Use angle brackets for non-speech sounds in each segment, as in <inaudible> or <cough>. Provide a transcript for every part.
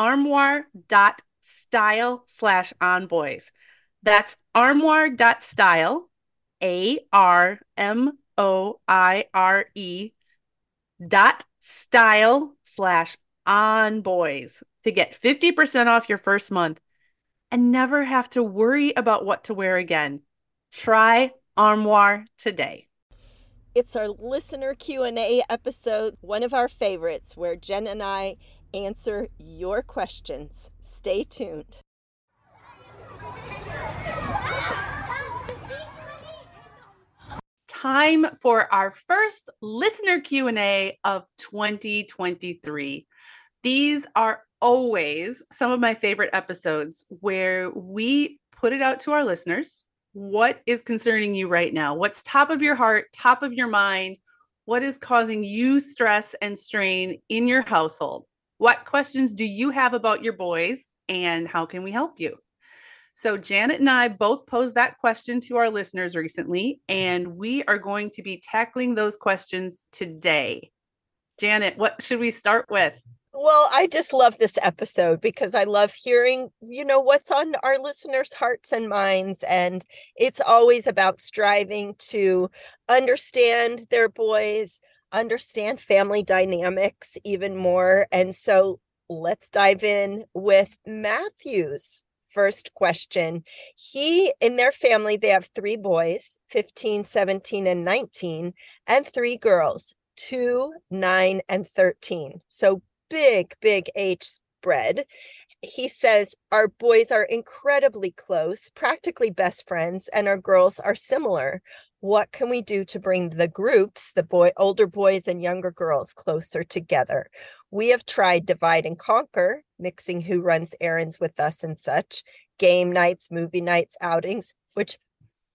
armoire.style slash onboys. That's armoire.style, A R M O I R E dot style slash onboys to get 50% off your first month and never have to worry about what to wear again. Try Armoire today. It's our listener Q&A episode, one of our favorites where Jen and I answer your questions. Stay tuned. Time for our first listener Q&A of 2023. These are always some of my favorite episodes where we put it out to our listeners. What is concerning you right now? What's top of your heart, top of your mind? What is causing you stress and strain in your household? What questions do you have about your boys and how can we help you? So, Janet and I both posed that question to our listeners recently, and we are going to be tackling those questions today. Janet, what should we start with? Well, I just love this episode because I love hearing, you know, what's on our listeners' hearts and minds. And it's always about striving to understand their boys, understand family dynamics even more. And so let's dive in with Matthew's first question. He, in their family, they have three boys 15, 17, and 19, and three girls two, nine, and 13. So big, big age spread. He says, Our boys are incredibly close, practically best friends, and our girls are similar what can we do to bring the groups the boy older boys and younger girls closer together? We have tried divide and conquer mixing who runs errands with us and such game nights movie nights outings which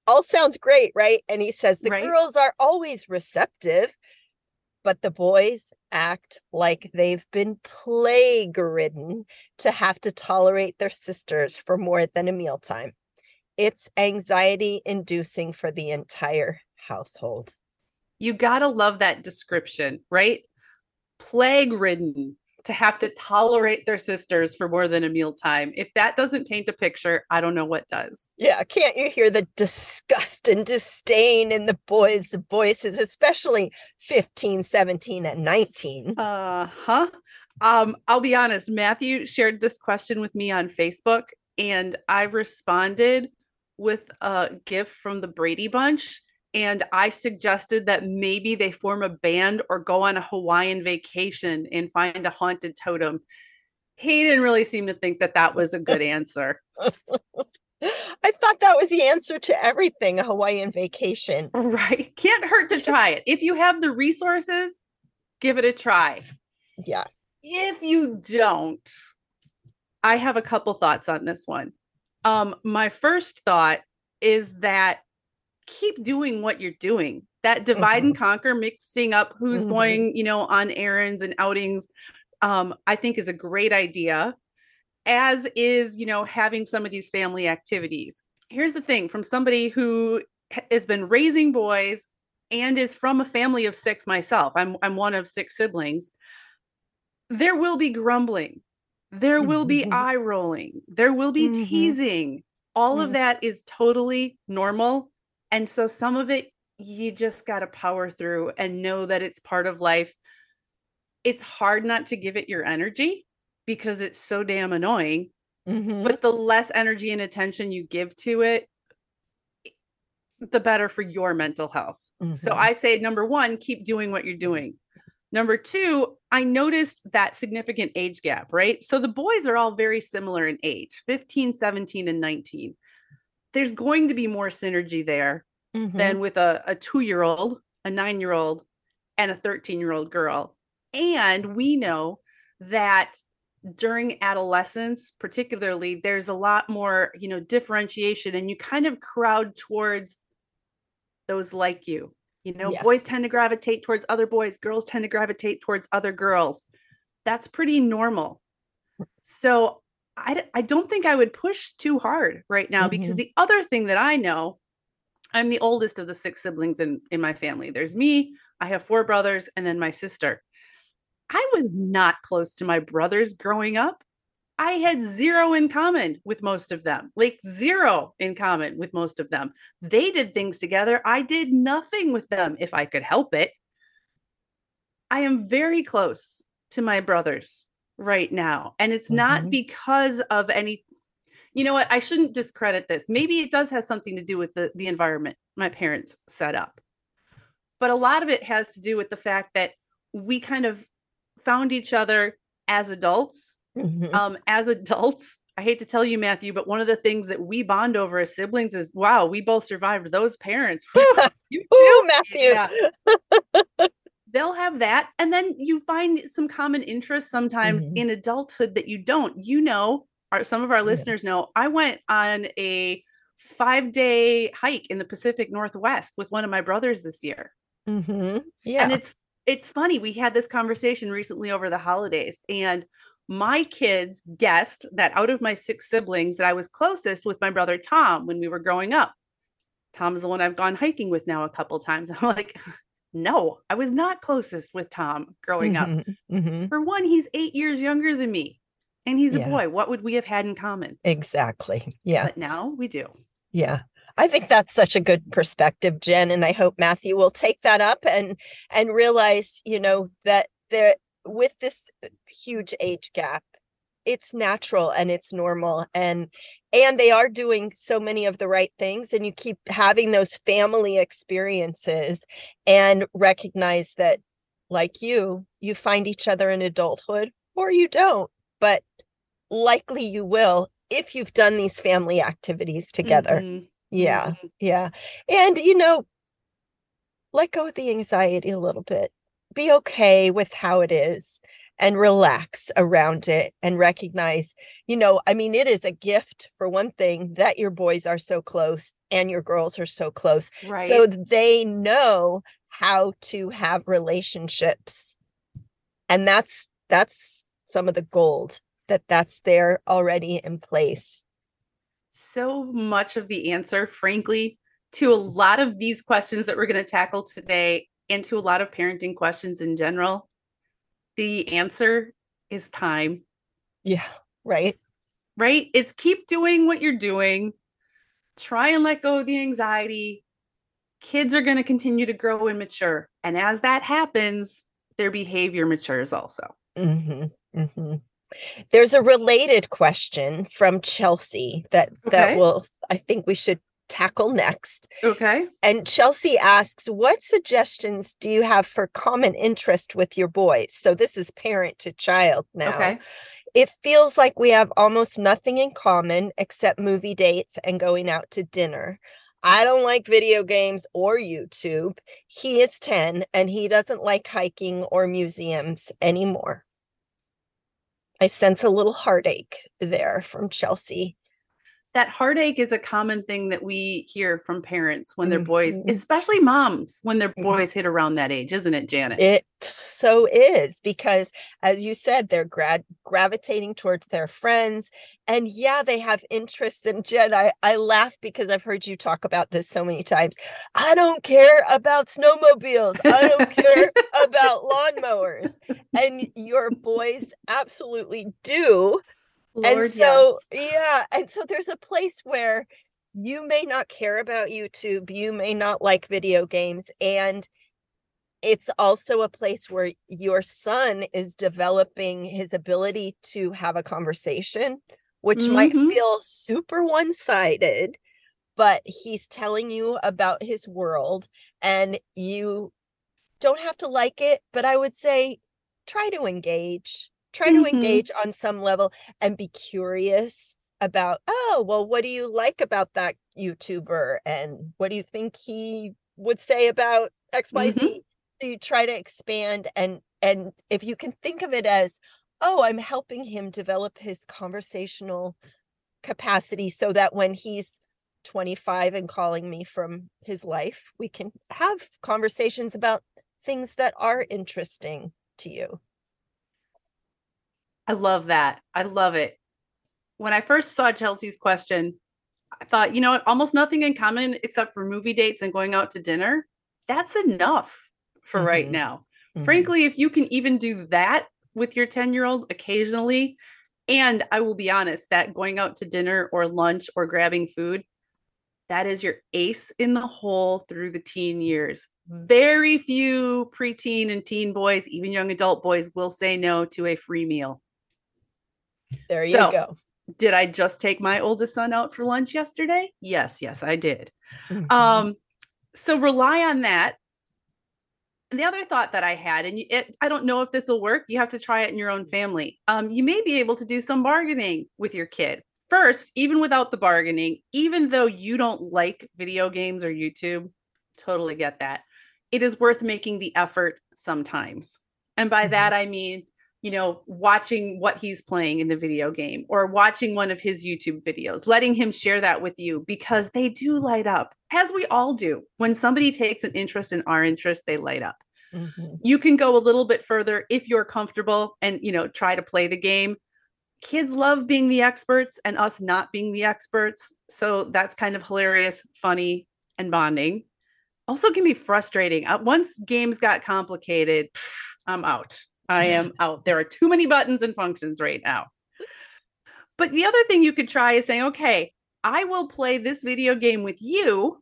all sounds great right? And he says the right. girls are always receptive but the boys act like they've been plague ridden to have to tolerate their sisters for more than a mealtime it's anxiety inducing for the entire household. You got to love that description, right? Plague ridden to have to tolerate their sisters for more than a mealtime. If that doesn't paint a picture, I don't know what does. Yeah, can't you hear the disgust and disdain in the boys' voices, especially 15, 17, and 19? Uh huh. Um, I'll be honest, Matthew shared this question with me on Facebook, and I responded with a gift from the Brady Bunch. And I suggested that maybe they form a band or go on a Hawaiian vacation and find a haunted totem. He didn't really seem to think that that was a good answer. I thought that was the answer to everything a Hawaiian vacation. Right. Can't hurt to try it. If you have the resources, give it a try. Yeah. If you don't, I have a couple thoughts on this one. Um, my first thought is that keep doing what you're doing. That divide mm-hmm. and conquer, mixing up who's mm-hmm. going, you know, on errands and outings, um, I think is a great idea. As is, you know, having some of these family activities. Here's the thing from somebody who has been raising boys and is from a family of six myself. I'm I'm one of six siblings. There will be grumbling there will be mm-hmm. eye rolling. There will be mm-hmm. teasing. All mm-hmm. of that is totally normal. And so some of it, you just got to power through and know that it's part of life. It's hard not to give it your energy because it's so damn annoying. Mhm. but the less energy and attention you give to it, the better for your mental health. So Mhm. I say number one, keep doing what you're doing. Number two, I noticed that significant age gap, right? So the boys are all very similar in age 15, 17, and 19. There's going to be more synergy there Mhm. than with a, a two year old, a nine year old, and a 13 year old girl. And we know that during adolescence, particularly, there's a lot more, you know, differentiation and you kind of crowd towards those like you. You know, Yeah. boys tend to gravitate towards other boys, girls tend to gravitate towards other girls. That's pretty normal. So I, I don't think I would push too hard right now because Mhm. the other thing that I know, I'm the oldest of the six siblings in, in my family. There's me, I have four brothers, and then my sister. I was not close to my brothers growing up. I had zero in common with most of them, like zero in common with most of them. They did things together. I did nothing with them if I could help it. I am very close to my brothers right now. And it's not Mhm. because of any, you know what? I shouldn't discredit this. Maybe it does have something to do with the, the environment my parents set up. But a lot of it has to do with the fact that we kind of found each other as adults Mhm. um as adults i hate to tell you matthew but one of the things that we bond over as siblings is wow we both survived those parents <laughs> <laughs> you Ooh, too Matthew. Yeah. <laughs> they'll have that and then you find some common interests sometimes Mhm. in adulthood that you don't you know our, some of our Yeah. listeners know i went on a five day hike in the pacific northwest with one of my brothers this year Mhm. Yeah. and it's it's funny we had this conversation recently over the holidays and my kids guessed that out of my six siblings that i was closest with my brother tom when we were growing up tom's the one i've gone hiking with now a couple times <laughs> i'm like no i was not closest with tom growing up Mhm. Mhm. for one he's eight years younger than me and he's Yeah. a boy what would we have had in common Exactly. Yeah. but now we do Yeah. I think that's such a good perspective, Jen, and I hope Matthew will take that up and and realize, you know, that there with this huge age gap, it's natural and it's normal and and they are doing so many of the right things and you keep having those family experiences and recognize that like you, you find each other in adulthood or you don't, but likely you will if you've done these family activities together. Mhm, Yeah, mhm. yeah. And, you know, let go of the anxiety a little bit. Be okay with how it is and relax around it and recognize, you know, I mean, it is a gift for one thing that your boys are so close and your girls are so close. right So they know how to have relationships. And that's that's some of the gold that that's there already in place. so much of the answer, frankly, to a lot of these questions that we're going to tackle today and to a lot of parenting questions in general. The answer is time, Yeah, right? right? It's keep doing what you're doing, try and let go of the anxiety. Kids are going to continue to grow and mature. And as that happens, their behavior matures also. hmm hmm There's a related question from Chelsea that that will I think we should tackle next. Okay. And Chelsea asks, what suggestions do you have for common interest with your boys? So this is parent to child now. Okay. It feels like we have almost nothing in common except movie dates and going out to dinner. I don't like video games or YouTube. He is 10 and he doesn't like hiking or museums anymore. I sense a little heartache there from Chelsea. That heartache is a common thing that we hear from parents when their boys, Mhm. especially moms, when their Mhm. boys hit around that age, isn't it, Janet? It so is because, as you said, they're grad gravitating towards their friends, and yeah, they have interests. And Jen, I I laugh because I've heard you talk about this so many times. I don't care about snowmobiles. I don't care <laughs> about lawnmowers, and your boys absolutely do. And so, yes. yeah, and so there's a place where you may not care about YouTube, you may not like video games, and it's also a place where your son is developing his ability to have a conversation which mm-hmm. might feel super one sided, but he's telling you about his world and you don't have to like it, but I would say try to engage. Try mm-hmm. to engage on some level and be curious about, oh, well, what do you like about that YouTuber? And what do you think he would say about XYZ? Mm-hmm. So you try to expand and and if you can think of it as, oh, I'm helping him develop his conversational capacity so that when he's 25 and calling me from his life, we can have conversations about things that are interesting to you. I love that. I love it. When I first saw Chelsea's question, I thought, you know what, almost nothing in common except for movie dates and going out to dinner. That's enough for mm-hmm. right now. Mm-hmm. Frankly, if you can even do that with your 10 year old occasionally, and I will be honest, that going out to dinner or lunch or grabbing food, that is your ace in the hole through the teen years. Very few preteen and teen boys, even young adult boys, will say no to a free meal. There you so, go. Did I just take my oldest son out for lunch yesterday? Yes, yes, I did. Mm-hmm. Um, so rely on that. And the other thought that I had, and it, I don't know if this will work. You have to try it in your own family. Um, you may be able to do some bargaining with your kid. First, even without the bargaining, even though you don't like video games or YouTube, totally get that. It is worth making the effort sometimes. And by mm-hmm. that, I mean you know, watching what he's playing in the video game or watching one of his YouTube videos, letting him share that with you because they do light up, as we all do. When somebody takes an interest in our interest, they light up. Mm-hmm. You can go a little bit further if you're comfortable and, you know, try to play the game. Kids love being the experts and us not being the experts. So that's kind of hilarious, funny, and bonding. Also, can be frustrating. Uh, once games got complicated, I'm out. I am <laughs> out. There are too many buttons and functions right now. But the other thing you could try is saying, okay, I will play this video game with you,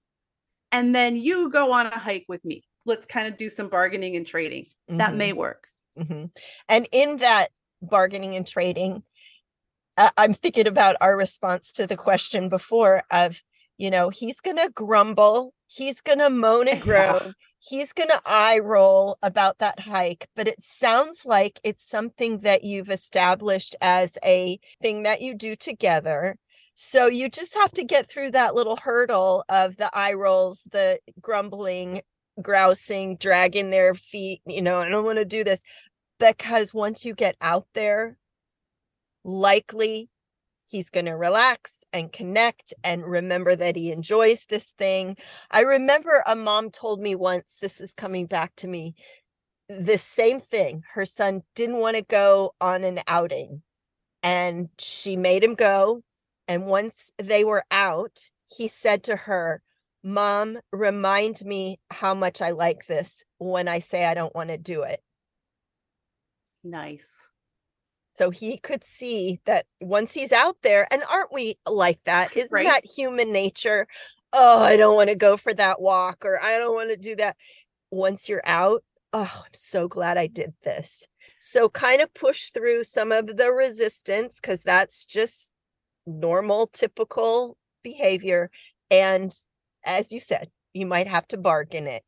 and then you go on a hike with me. Let's kind of do some bargaining and trading. Mm-hmm. That may work. Mm-hmm. And in that bargaining and trading, uh, I'm thinking about our response to the question before of, you know, he's going to grumble, he's going to moan and <laughs> groan, he's going to eye roll about that hike, but it sounds like it's something that you've established as a thing that you do together. So you just have to get through that little hurdle of the eye rolls, the grumbling, grousing, dragging their feet, you know, I don't want to do this. Because once you get out there, likely He's going to relax and connect and remember that he enjoys this thing. I remember a mom told me once, this is coming back to me, the same thing. Her son didn't want to go on an outing and she made him go. And once they were out, he said to her, Mom, remind me how much I like this when I say I don't want to do it. Nice. So he could see that once he's out there, and aren't we like that? <laughs> Isn't right. that human nature? Oh, I don't want to go for that walk or I don't want to do that. Once you're out, oh, I'm so glad I did this. So kind of push through some of the resistance because that's just normal, typical behavior. And as you said, you might have to bargain it.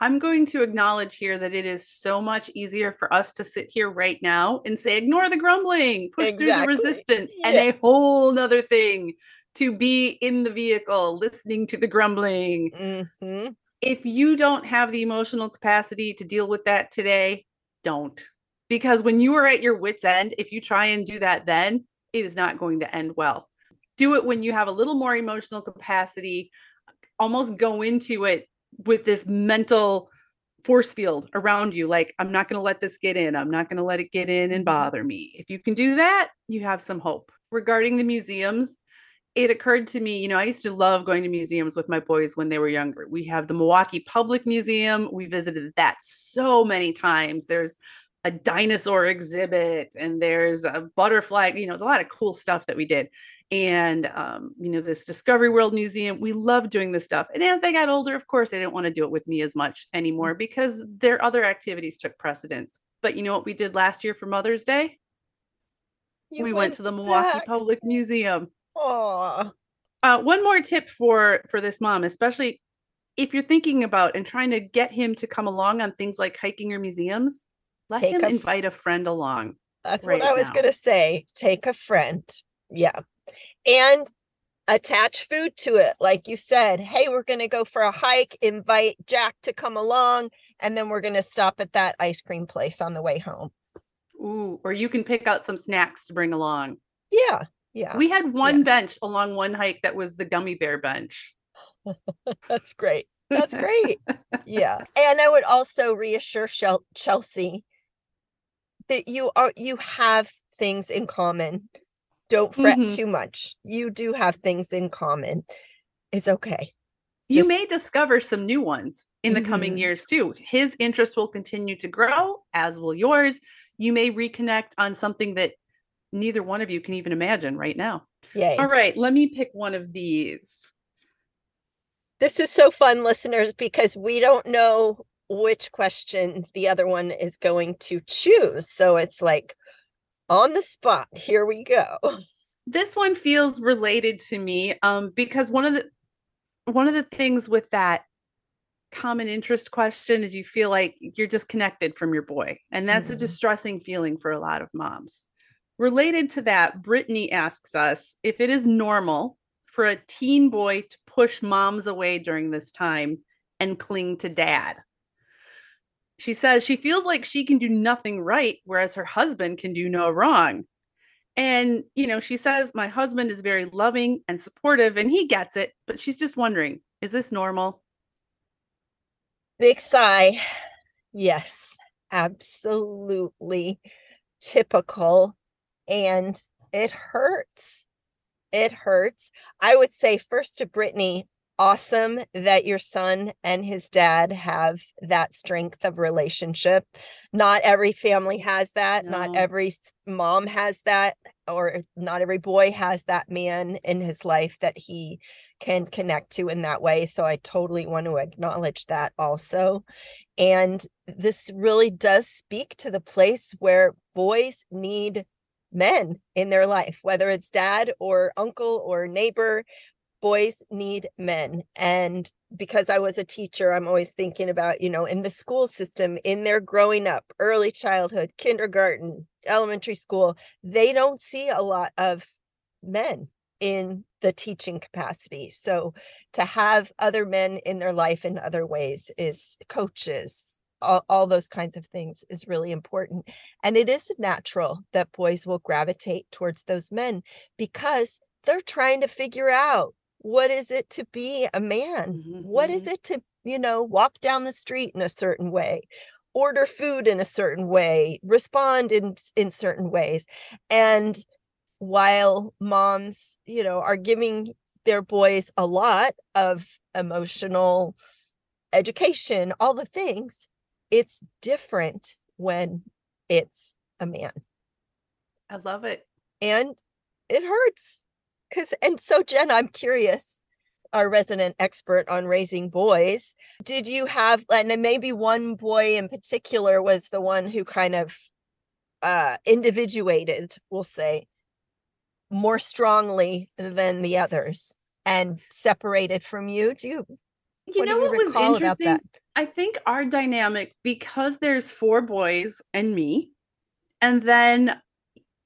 I'm going to acknowledge here that it is so much easier for us to sit here right now and say, ignore the grumbling, push exactly. through the resistance, yes. and a whole nother thing to be in the vehicle listening to the grumbling. Mm-hmm. If you don't have the emotional capacity to deal with that today, don't. Because when you are at your wits' end, if you try and do that then, it is not going to end well. Do it when you have a little more emotional capacity. Almost go into it with this mental force field around you like i'm not going to let this get in. I'm not going to let it get in and bother me. If you can do that you have some hope. Regarding the museums it occurred to me you know i used to love going to museums with my boys when they were younger. We have the milwaukee public museum. We visited that so many times. There's a dinosaur exhibit and there's a butterfly you know a lot of cool stuff that we did and um, you know this discovery world museum we love doing this stuff and as they got older of course they didn't want to do it with me as much anymore mm. because their other activities took precedence but you know what we did last year for mother's day we went, went to the Milwaukee back. Public Museum. Aw. Uh, one more tip for for this mom, especially if you're thinking about and trying to get him to come along on things like hiking or museums, let Take him a invite a friend along. That's right what I was going to say. Take a friend. Yeah. And attach food to it. Like you said, hey, we're going to go for a hike, invite Jack to come along, and then we're going to stop at that ice cream place on the way home. Ooh, or you can pick out some snacks to bring along. Yeah. Yeah. We had one yeah. bench along one hike that was the gummy bear bench. <laughs> That's great. That's great. <laughs> yeah. And I would also reassure Chelsea that you are you have things in common. Don't fret mm-hmm. too much. You do have things in common. It's okay. You Just... may discover some new ones in the mm-hmm. coming years too. His interest will continue to grow, as will yours. You may reconnect on something that neither one of you can even imagine right now. Yay. All right, let me pick one of these. This is so fun, listeners, because we don't know which question the other one is going to choose. So it's like on the spot. Here we go. This one feels related to me um, because one of the one of the things with that common interest question is you feel like you're disconnected from your boy, and that's mm-hmm. a distressing feeling for a lot of moms. Related to that, Brittany asks us if it is normal for a teen boy to push moms away during this time and cling to dad she says she feels like she can do nothing right, whereas her husband can do no wrong. And, you know, she says, My husband is very loving and supportive and he gets it, but she's just wondering, is this normal? Big sigh. Yes, absolutely typical. And it hurts. It hurts. I would say, first to Brittany, awesome that your son and his dad have that strength of relationship. Not every family has that. No. Not every mom has that, or not every boy has that man in his life that he can connect to in that way. So I totally want to acknowledge that also. And this really does speak to the place where boys need men in their life, whether it's dad or uncle or neighbor boys need men and because i was a teacher i'm always thinking about you know in the school system in their growing up early childhood kindergarten elementary school they don't see a lot of men in the teaching capacity. So to have other men in their life in other ways is coaches all, all those kinds of things is really important. And it is natural that boys will gravitate towards those men because they're trying to figure out what is it to be a man mm-hmm. what is mm-hmm. it to you know walk down the street in a certain way order food in a certain way respond in in certain ways and while moms you know are giving their boys a lot of emotional education all the things it's different when it's a man i love it and it hurts because and so jen i'm curious our resident expert on raising boys did you have and maybe one boy in particular was the one who kind of uh individuated we'll say more strongly than the others and separated from you? Do you you what know what was interesting? i think our dynamic because there's four boys and me and then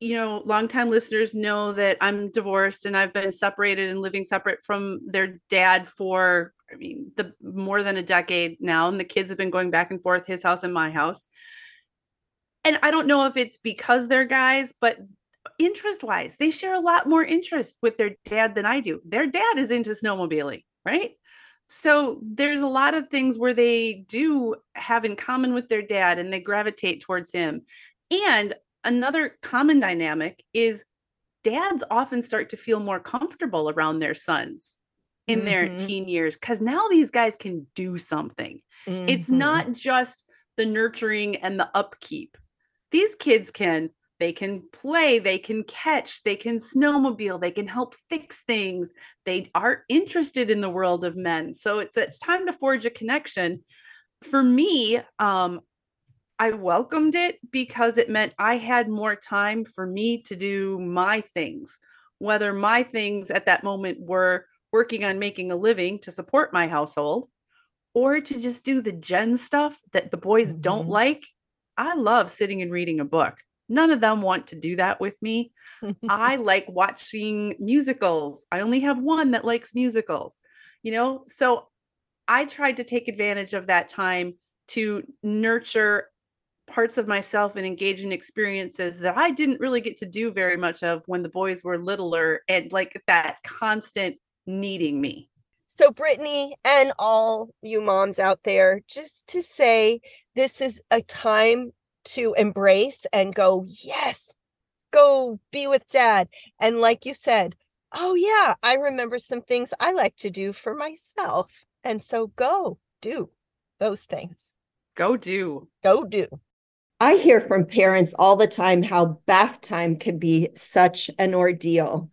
you know, longtime listeners know that I'm divorced and I've been separated and living separate from their dad for, I mean, the more than a decade now. And the kids have been going back and forth, his house and my house. And I don't know if it's because they're guys, but interest wise, they share a lot more interest with their dad than I do. Their dad is into snowmobiling, right? So there's a lot of things where they do have in common with their dad and they gravitate towards him. And another common dynamic is dads often start to feel more comfortable around their sons in mm-hmm. their teen years because now these guys can do something. Mm-hmm. It's not just the nurturing and the upkeep. These kids can they can play, they can catch, they can snowmobile, they can help fix things. They are interested in the world of men. So it's it's time to forge a connection. For me, um I welcomed it because it meant I had more time for me to do my things, whether my things at that moment were working on making a living to support my household or to just do the Jen stuff that the boys mm-hmm. don't like. I love sitting and reading a book. None of them want to do that with me. I <laughs> like watching musicals. I only have one that likes musicals, you know? So I tried to take advantage of that time to nurture parts of myself and engage in experiences that I didn't really get to do very much of when the boys were littler and like that constant needing me. So, Brittany and all you moms out there, just to say this is a time to embrace and go, yes, go be with dad. And like you said, oh, yeah, I remember some things I like to do for myself. And so go do those things. Go do. Go do. I hear from parents all the time how bath time can be such an ordeal.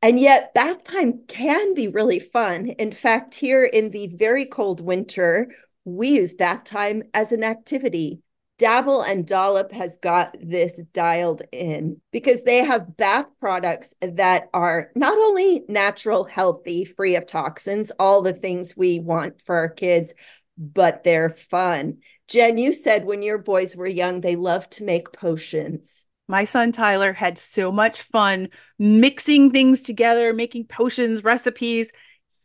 And yet, bath time can be really fun. In fact, here in the very cold winter, we use bath time as an activity. Dabble and Dollop has got this dialed in because they have bath products that are not only natural, healthy, free of toxins, all the things we want for our kids, but they're fun. Jen, you said when your boys were young, they loved to make potions. My son Tyler had so much fun mixing things together, making potions, recipes.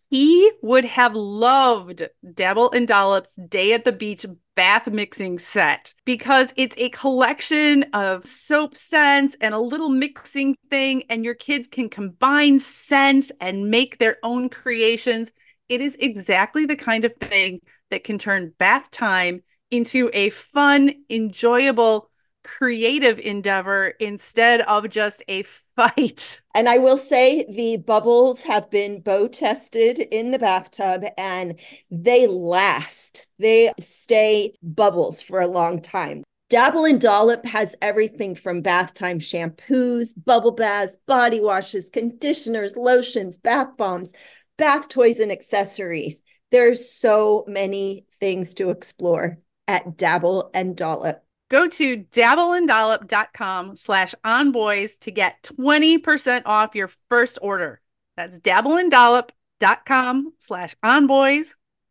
He would have loved Dabble and Dollop's Day at the Beach bath mixing set because it's a collection of soap scents and a little mixing thing, and your kids can combine scents and make their own creations. It is exactly the kind of thing that can turn bath time into a fun, enjoyable, creative endeavor instead of just a <laughs> fight. And I will say the bubbles have been bow tested in the bathtub and they last. They stay bubbles for a long time. Dabble and Dollop has everything from bath time shampoos, bubble baths, body washes, conditioners, lotions, bath bombs, bath toys, and accessories. There's so many things to explore at Dabble and Dollop. Go to dabbleanddollop.com slash onboys to get 20% off your first order. That's dabbleanddollop.com slash onboys,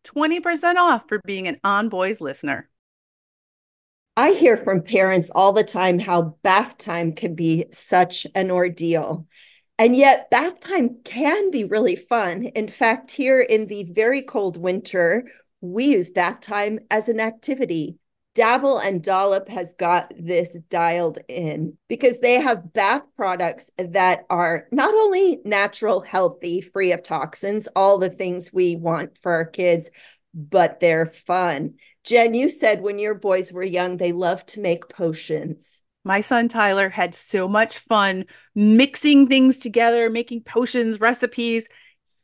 20% off for being an onboys listener. I hear from parents all the time how bath time can be such an ordeal. And yet, bath time can be really fun. In fact, here in the very cold winter, we use bath time as an activity. Dabble and Dollop has got this dialed in because they have bath products that are not only natural, healthy, free of toxins, all the things we want for our kids, but they're fun. Jen, you said when your boys were young, they loved to make potions. My son Tyler had so much fun mixing things together, making potions, recipes.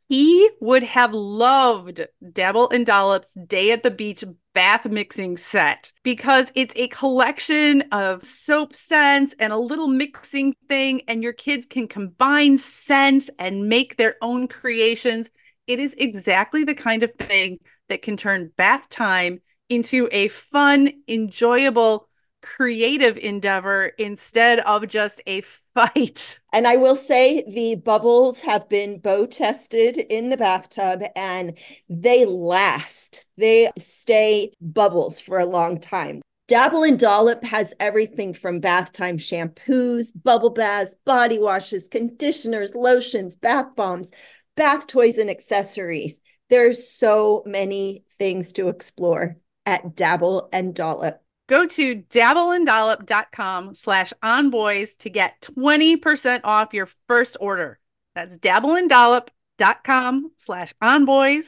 He would have loved Dabble and Dollop's Day at the Beach bath mixing set because it's a collection of soap scents and a little mixing thing, and your kids can combine scents and make their own creations. It is exactly the kind of thing that can turn bath time into a fun, enjoyable, creative endeavor instead of just a fight. <laughs> And I will say the bubbles have been bow tested in the bathtub and they last. They stay bubbles for a long time. Dabble and Dollop has everything from bath time shampoos, bubble baths, body washes, conditioners, lotions, bath bombs, bath toys, and accessories. There's so many things to explore at Dabble and Dollop. Go to dabbleanddollop.com slash onboys to get 20% off your first order. That's dabbleanddollop.com slash onboys,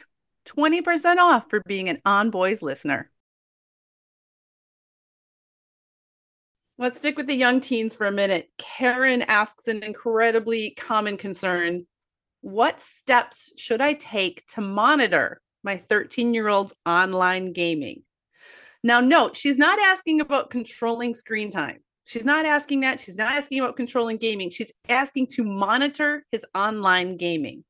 20% off for being an onboys listener. Let's stick with the young teens for a minute. Karen asks an incredibly common concern. What steps should I take to monitor my 13 year old's online gaming? Now, note, she's not asking about controlling screen time. She's not asking that. She's not asking about controlling gaming. She's asking to monitor his online gaming.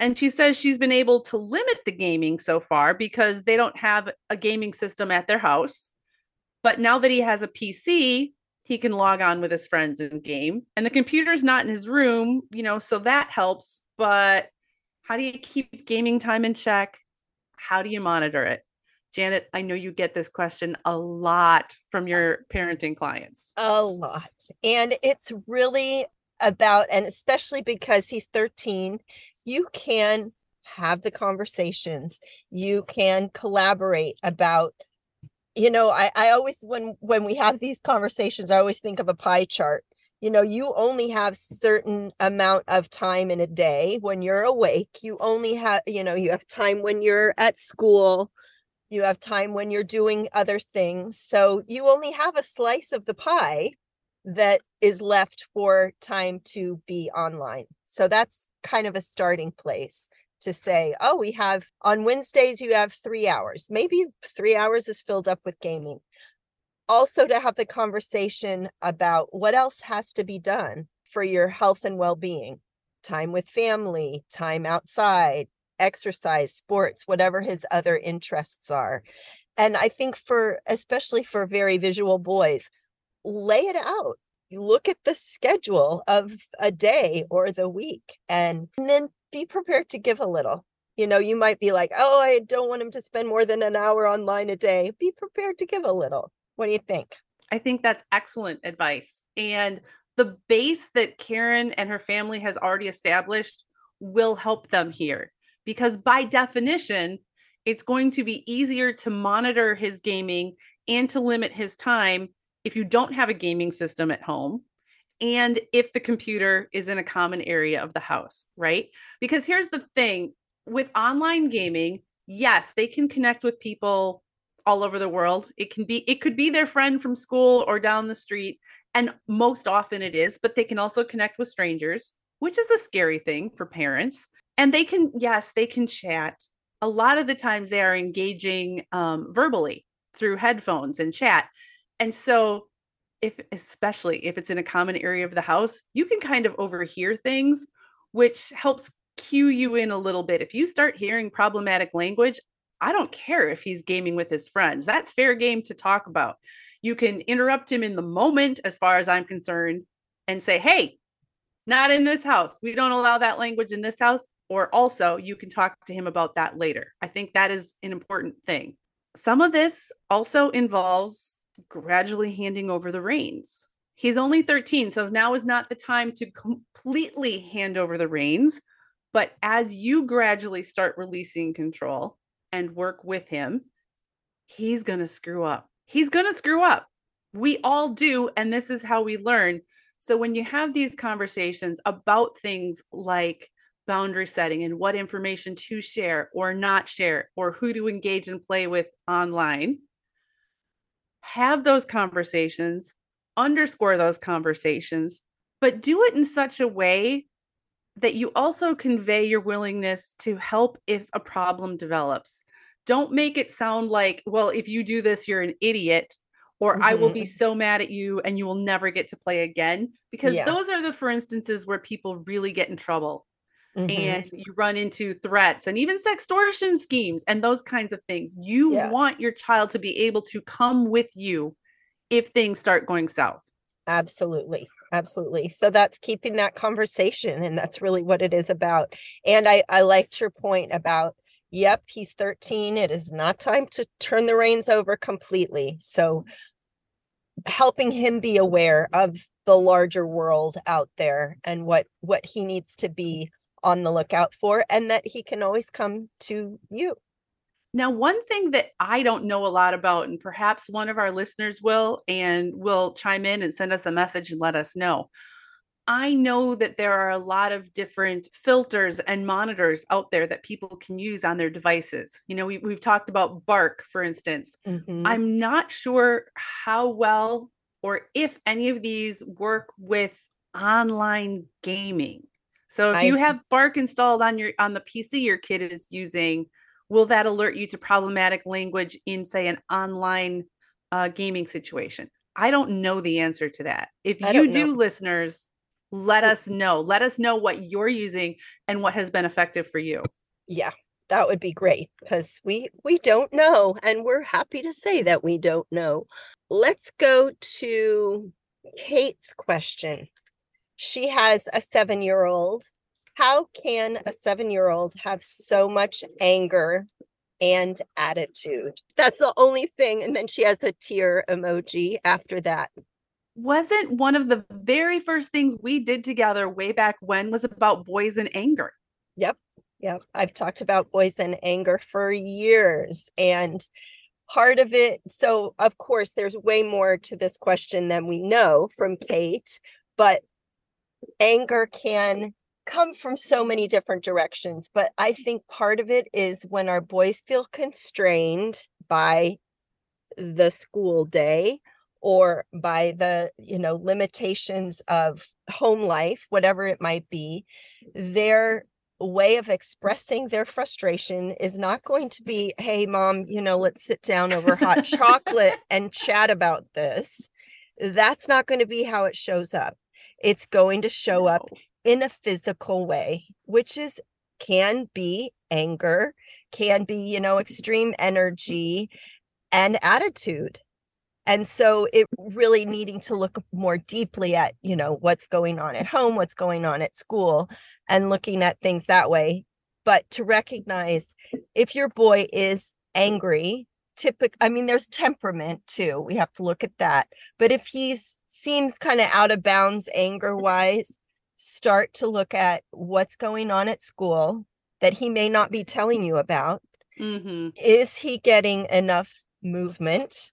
And she says she's been able to limit the gaming so far because they don't have a gaming system at their house. But now that he has a PC, he can log on with his friends and game. And the computer's not in his room, you know, so that helps. But how do you keep gaming time in check? How do you monitor it? Janet, I know you get this question a lot from your parenting clients. A lot. And it's really about, and especially because he's 13, you can have the conversations, you can collaborate about you know I, I always when when we have these conversations i always think of a pie chart you know you only have certain amount of time in a day when you're awake you only have you know you have time when you're at school you have time when you're doing other things so you only have a slice of the pie that is left for time to be online so that's kind of a starting place to say, oh, we have on Wednesdays, you have three hours. Maybe three hours is filled up with gaming. Also, to have the conversation about what else has to be done for your health and well being time with family, time outside, exercise, sports, whatever his other interests are. And I think for, especially for very visual boys, lay it out look at the schedule of a day or the week and, and then be prepared to give a little. You know, you might be like, oh, I don't want him to spend more than an hour online a day. Be prepared to give a little. What do you think? I think that's excellent advice. And the base that Karen and her family has already established will help them here because by definition, it's going to be easier to monitor his gaming and to limit his time if you don't have a gaming system at home and if the computer is in a common area of the house, right? Because here's the thing with online gaming, yes, they can connect with people all over the world. It can be it could be their friend from school or down the street and most often it is, but they can also connect with strangers, which is a scary thing for parents. And they can yes, they can chat. A lot of the times they are engaging um, verbally through headphones and chat. And so if especially if it's in a common area of the house, you can kind of overhear things, which helps cue you in a little bit. If you start hearing problematic language, I don't care if he's gaming with his friends. That's fair game to talk about. You can interrupt him in the moment, as far as I'm concerned, and say, hey, not in this house. We don't allow that language in this house. Or also, you can talk to him about that later. I think that is an important thing. Some of this also involves gradually handing over the reins. He's only 13, so now is not the time to completely hand over the reins. But as you gradually start releasing control and work with him, he's going to screw up. He's going to screw up. We all do. And this is how we learn. So when you have these conversations about things like boundary setting and what information to share or not share, or who to engage and play with online, have those conversations, underscore those conversations, but do it in such a way that you also convey your willingness to help if a problem develops. Don't make it sound like, well, if you do this, you're an idiot, or mm-hmm. I will be mm-hmm. so mad at you and you will never get to play again. Because yeah. those are the for instances where people really get in trouble mm-hmm. and you run into threats and even sextortion schemes and those kinds of things. You yeah. want your child to be able to come with you if things start going south. Absolutely. Absolutely. So that's keeping that conversation. And that's really what it is about. And I, I liked your point about, yep, he's 13. It is not time to turn the reins over completely. So helping him be aware of the larger world out there and what what he needs to be on the lookout for and that he can always come to you. Now, one thing that I don't know a lot about, and perhaps one of our listeners will and will chime in and send us a message and let us know. I know that there are a lot of different filters and monitors out there that people can use on their devices. You know, we, have talked about Bark, for instance. Mm-hmm. I'm not sure how well or if any of these work with online gaming. So if I, you have Bark installed on your on the PC your kid is using, will that alert you to problematic language in say an online uh, gaming situation? I don't know the answer to that. If you do, know. listeners, let us know. Let us know what you're using and what has been effective for you. Yeah, that would be great because we we don't know and we're happy to say that we don't know let's go to Kate's question. She has a seven year old. How can a seven year old have so much anger and attitude? That's the only thing. And then she has a tear emoji after that. Wasn't one of the very first things we did together way back when was about boys and anger? Yep. Yep. I've talked about boys and anger for years. And part of it, so of course, there's way more to this question than we know from Kate, but anger can come from so many different directions. But I think part of it is when our boys feel constrained by the school day or by the you know limitations of home life whatever it might be their way of expressing their frustration is not going to be hey mom you know let's sit down over hot <laughs> chocolate and chat about this that's not going to be how it shows up it's going to show up in a physical way which is can be anger can be you know extreme energy and attitude. And so it really needing to look more deeply at you know what's going on at home what's going on at school and looking at things that way. But to recognize if your boy is angry typical i mean there's temperament too we have to look at that. But if he seems kind of out of bounds anger wise start to look at what's going on at school that he may not be telling you about Mm-hmm. is he getting enough movement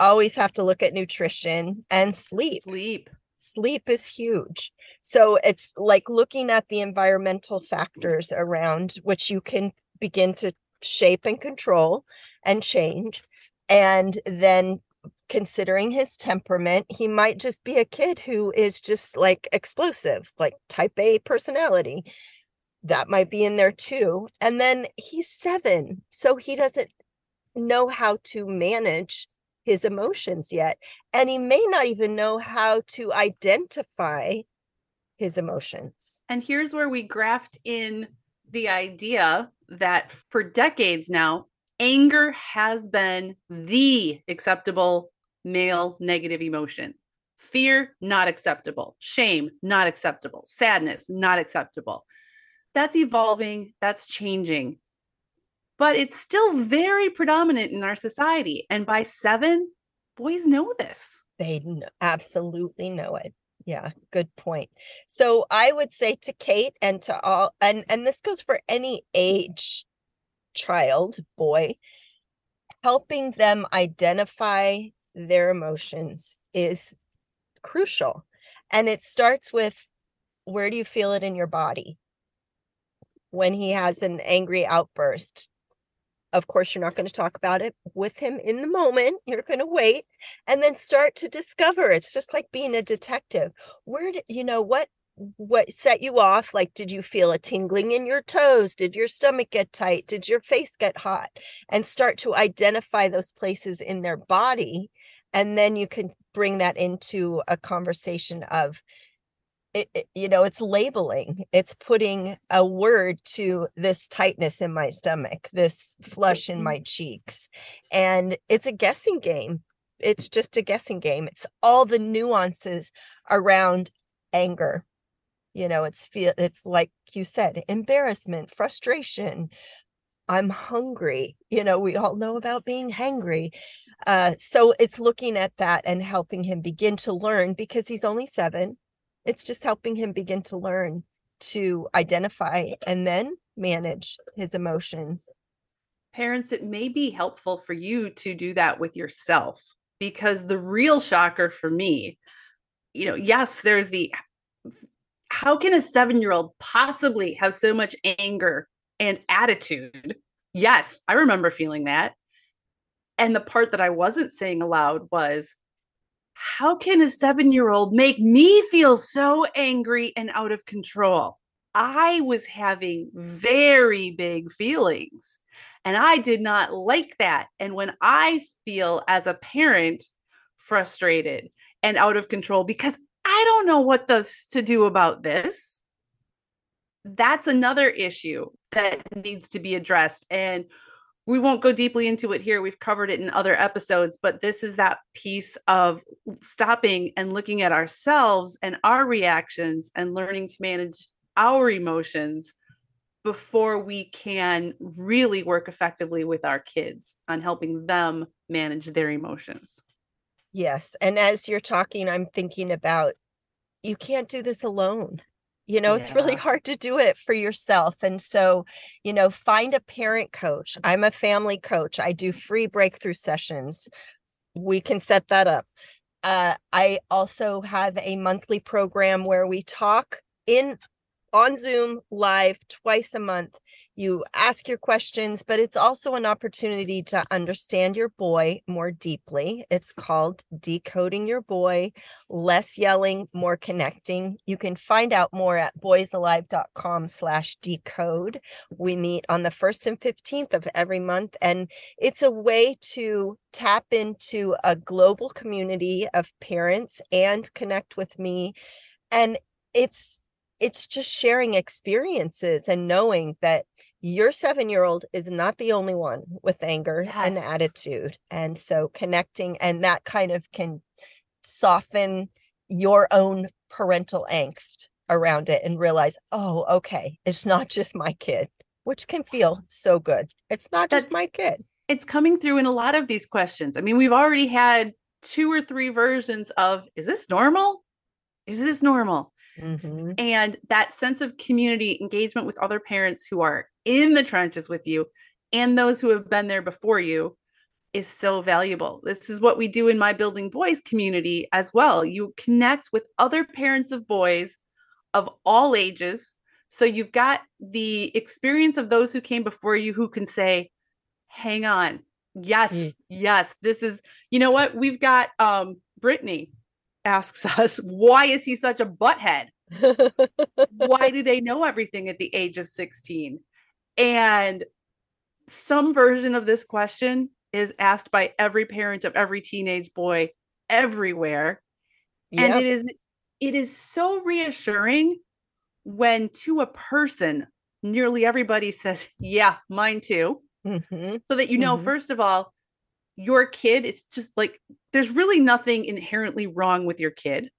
always have to look at nutrition and sleep Sleep. sleep is huge so it's like looking at the environmental factors around which you can begin to shape and control and change and then considering his temperament he might just be a kid who is just like explosive like type a personality. That might be in there too and then he's 7 so he doesn't know how to manage his emotions yet and he may not even know how to identify his emotions. And here's where we graft in the idea that for decades now, anger has been the acceptable male negative emotion. Fear, not acceptable. Shame, not acceptable. Sadness, not acceptable. That's evolving, that's changing. But it's still very predominant in our society. And by seven, boys know this. they absolutely know it yeah good point so i would say to kate and to all and and this goes for any age child boy helping them identify their emotions is crucial and it starts with where do you feel it in your body? When he has an angry outburst of course you're not going to talk about it with him in the moment you're going to wait and then start to discover. It's just like being a detective. Where did you know what what set you off? Like did you feel a tingling in your toes? Did your stomach get tight? Did your face get hot? And start to identify those places in their body and then you can bring that into a conversation of it, it- you know it's labeling it's putting a word to this tightness in my stomach this flush in mm-hmm. my cheeks and it's a guessing game. It's just a guessing game. It's all the nuances around anger. You know it's feel it's like you said embarrassment frustration. I'm hungry. You know we all know about being hangry uh so it's looking at that and helping him begin to learn because he's only 7 it's just helping him begin to learn to identify and then manage his emotions Parents, it may be helpful for you to do that with yourself because the real shocker for me, you know, yes, there's the how can a seven year old possibly have so much anger and attitude? Yes, I remember feeling that. And the part that I wasn't saying aloud was, how can a seven year old make me feel so angry and out of control? I was having very big feelings and I did not like that. And when I feel as a parent frustrated and out of control because I don't know what to do about this, that's another issue that needs to be addressed. And we won't go deeply into it here. We've covered it in other episodes, but this is that piece of stopping and looking at ourselves and our reactions and learning to manage our emotions before we can really work effectively with our kids on helping them manage their emotions. Yes. And as you're talking, I'm thinking about you can't do this alone you know yeah. it's really hard to do it for yourself and so you know find a parent coach. I'm a family coach. I do free breakthrough sessions. We can set that up. Uh, i also have a monthly program where we talk in on zoom live twice a month you ask your questions, but it's also an opportunity to understand your boy more deeply. It's called Decoding Your Boy, Less Yelling, More Connecting. You can find out more at boysalive.com slash decode. We meet on the 1st and 15th of every month, and it's a way to tap into a global community of parents and connect with me. And it's it's just sharing experiences and knowing that your seven year old is not the only one with anger yes. and attitude. And so connecting and that kind of can soften your own parental angst around it and realize, oh, okay, it's not just my kid, which can feel so good. It's not That's, just my kid. It's coming through in a lot of these questions. I mean, we've already had two or three versions of is this normal? Is this normal? Mm-hmm. And that sense of community engagement with other parents who are in the trenches with you and those who have been there before you is so valuable. This is what we do in my Building Boys community as well. You connect with other parents of boys of all ages. So you've got the experience of those who came before you who can say, hang on. Yes, mm. yes, this is, you know what? We've got um Brittany asks us, why is he such a butthead? why do they know everything at the age of 16? And some version of this question is asked by every parent of every teenage boy everywhere. Yep. And it is it is so reassuring when to a person nearly everybody says, "Yeah, mine too." Mm-hmm. So that you know mm-hmm. first of all, your kid it's just like there's really nothing inherently wrong with your kid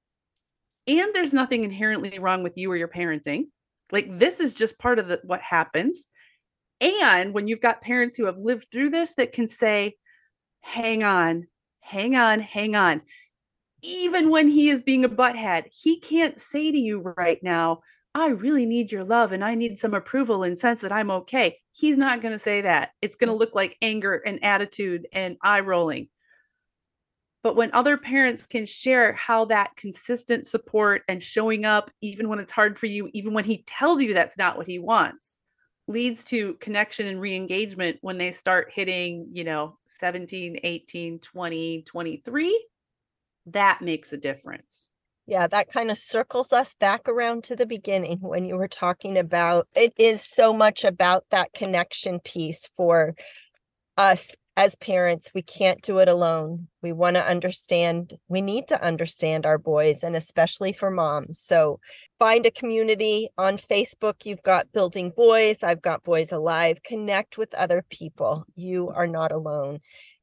and there's nothing inherently wrong with you or your parenting like this is just part of the, what happens and when you've got parents who have lived through this that can say hang on hang on hang on even when he is being a butthead he can't say to you right now I really need your love and I need some approval and sense that I'm okay. He's not going to say that. It's going to look like anger and attitude and eye rolling. But when other parents can share how that consistent support and showing up, even when it's hard for you, even when he tells you that's not what he wants, leads to connection and re-engagement when they start hitting, you know, 17, 18, 20, 23, that makes a difference. Yeah, that kind of circles us back around to the beginning when you were talking about it is so much about that connection piece for us as parents. We can't do it alone. We want to understand, we need to understand our boys and especially for moms. So find a community on Facebook. You've got Building Boys, I've got Boys Alive. Connect with other people. You are not alone.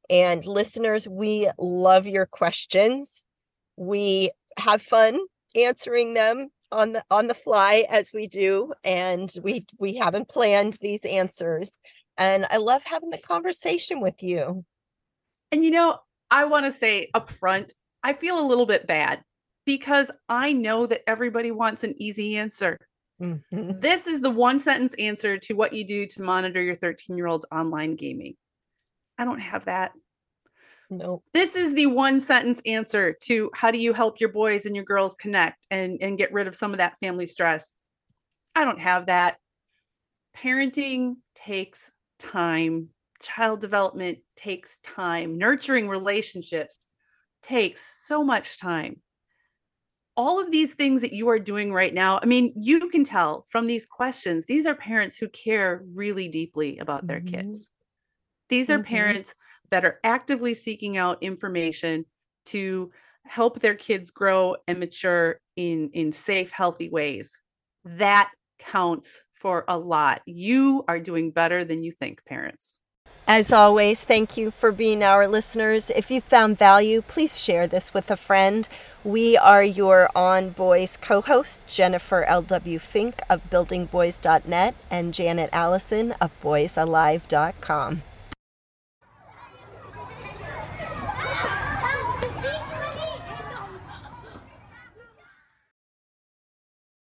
And listeners, we love your questions. We have fun answering them on the on the fly as we do and we we haven't planned these answers and i love having the conversation with you and you know i want to say up front i feel a little bit bad because i know that everybody wants an easy answer mm-hmm. this is the one sentence answer to what you do to monitor your 13 year old's online gaming i don't have that no. This is the one sentence answer to how do you help your boys and your girls connect and, and get rid of some of that family stress. I don't have that. Parenting takes time. Child development takes time. Nurturing relationships takes so much time. All of these things that you are doing right now, I mean, you can tell from these questions, these are parents who care really deeply about their mm-hmm. kids. These are mm-hmm. parents that are actively seeking out information to help their kids grow and mature in in safe healthy ways that counts for a lot you are doing better than you think parents As always, thank you for being our listeners. If you found value, please share this with a friend. We are your On Boys co host, Jennifer L.W. Fink of BuildingBoys.net and Janet Allison of BoysAlive.com.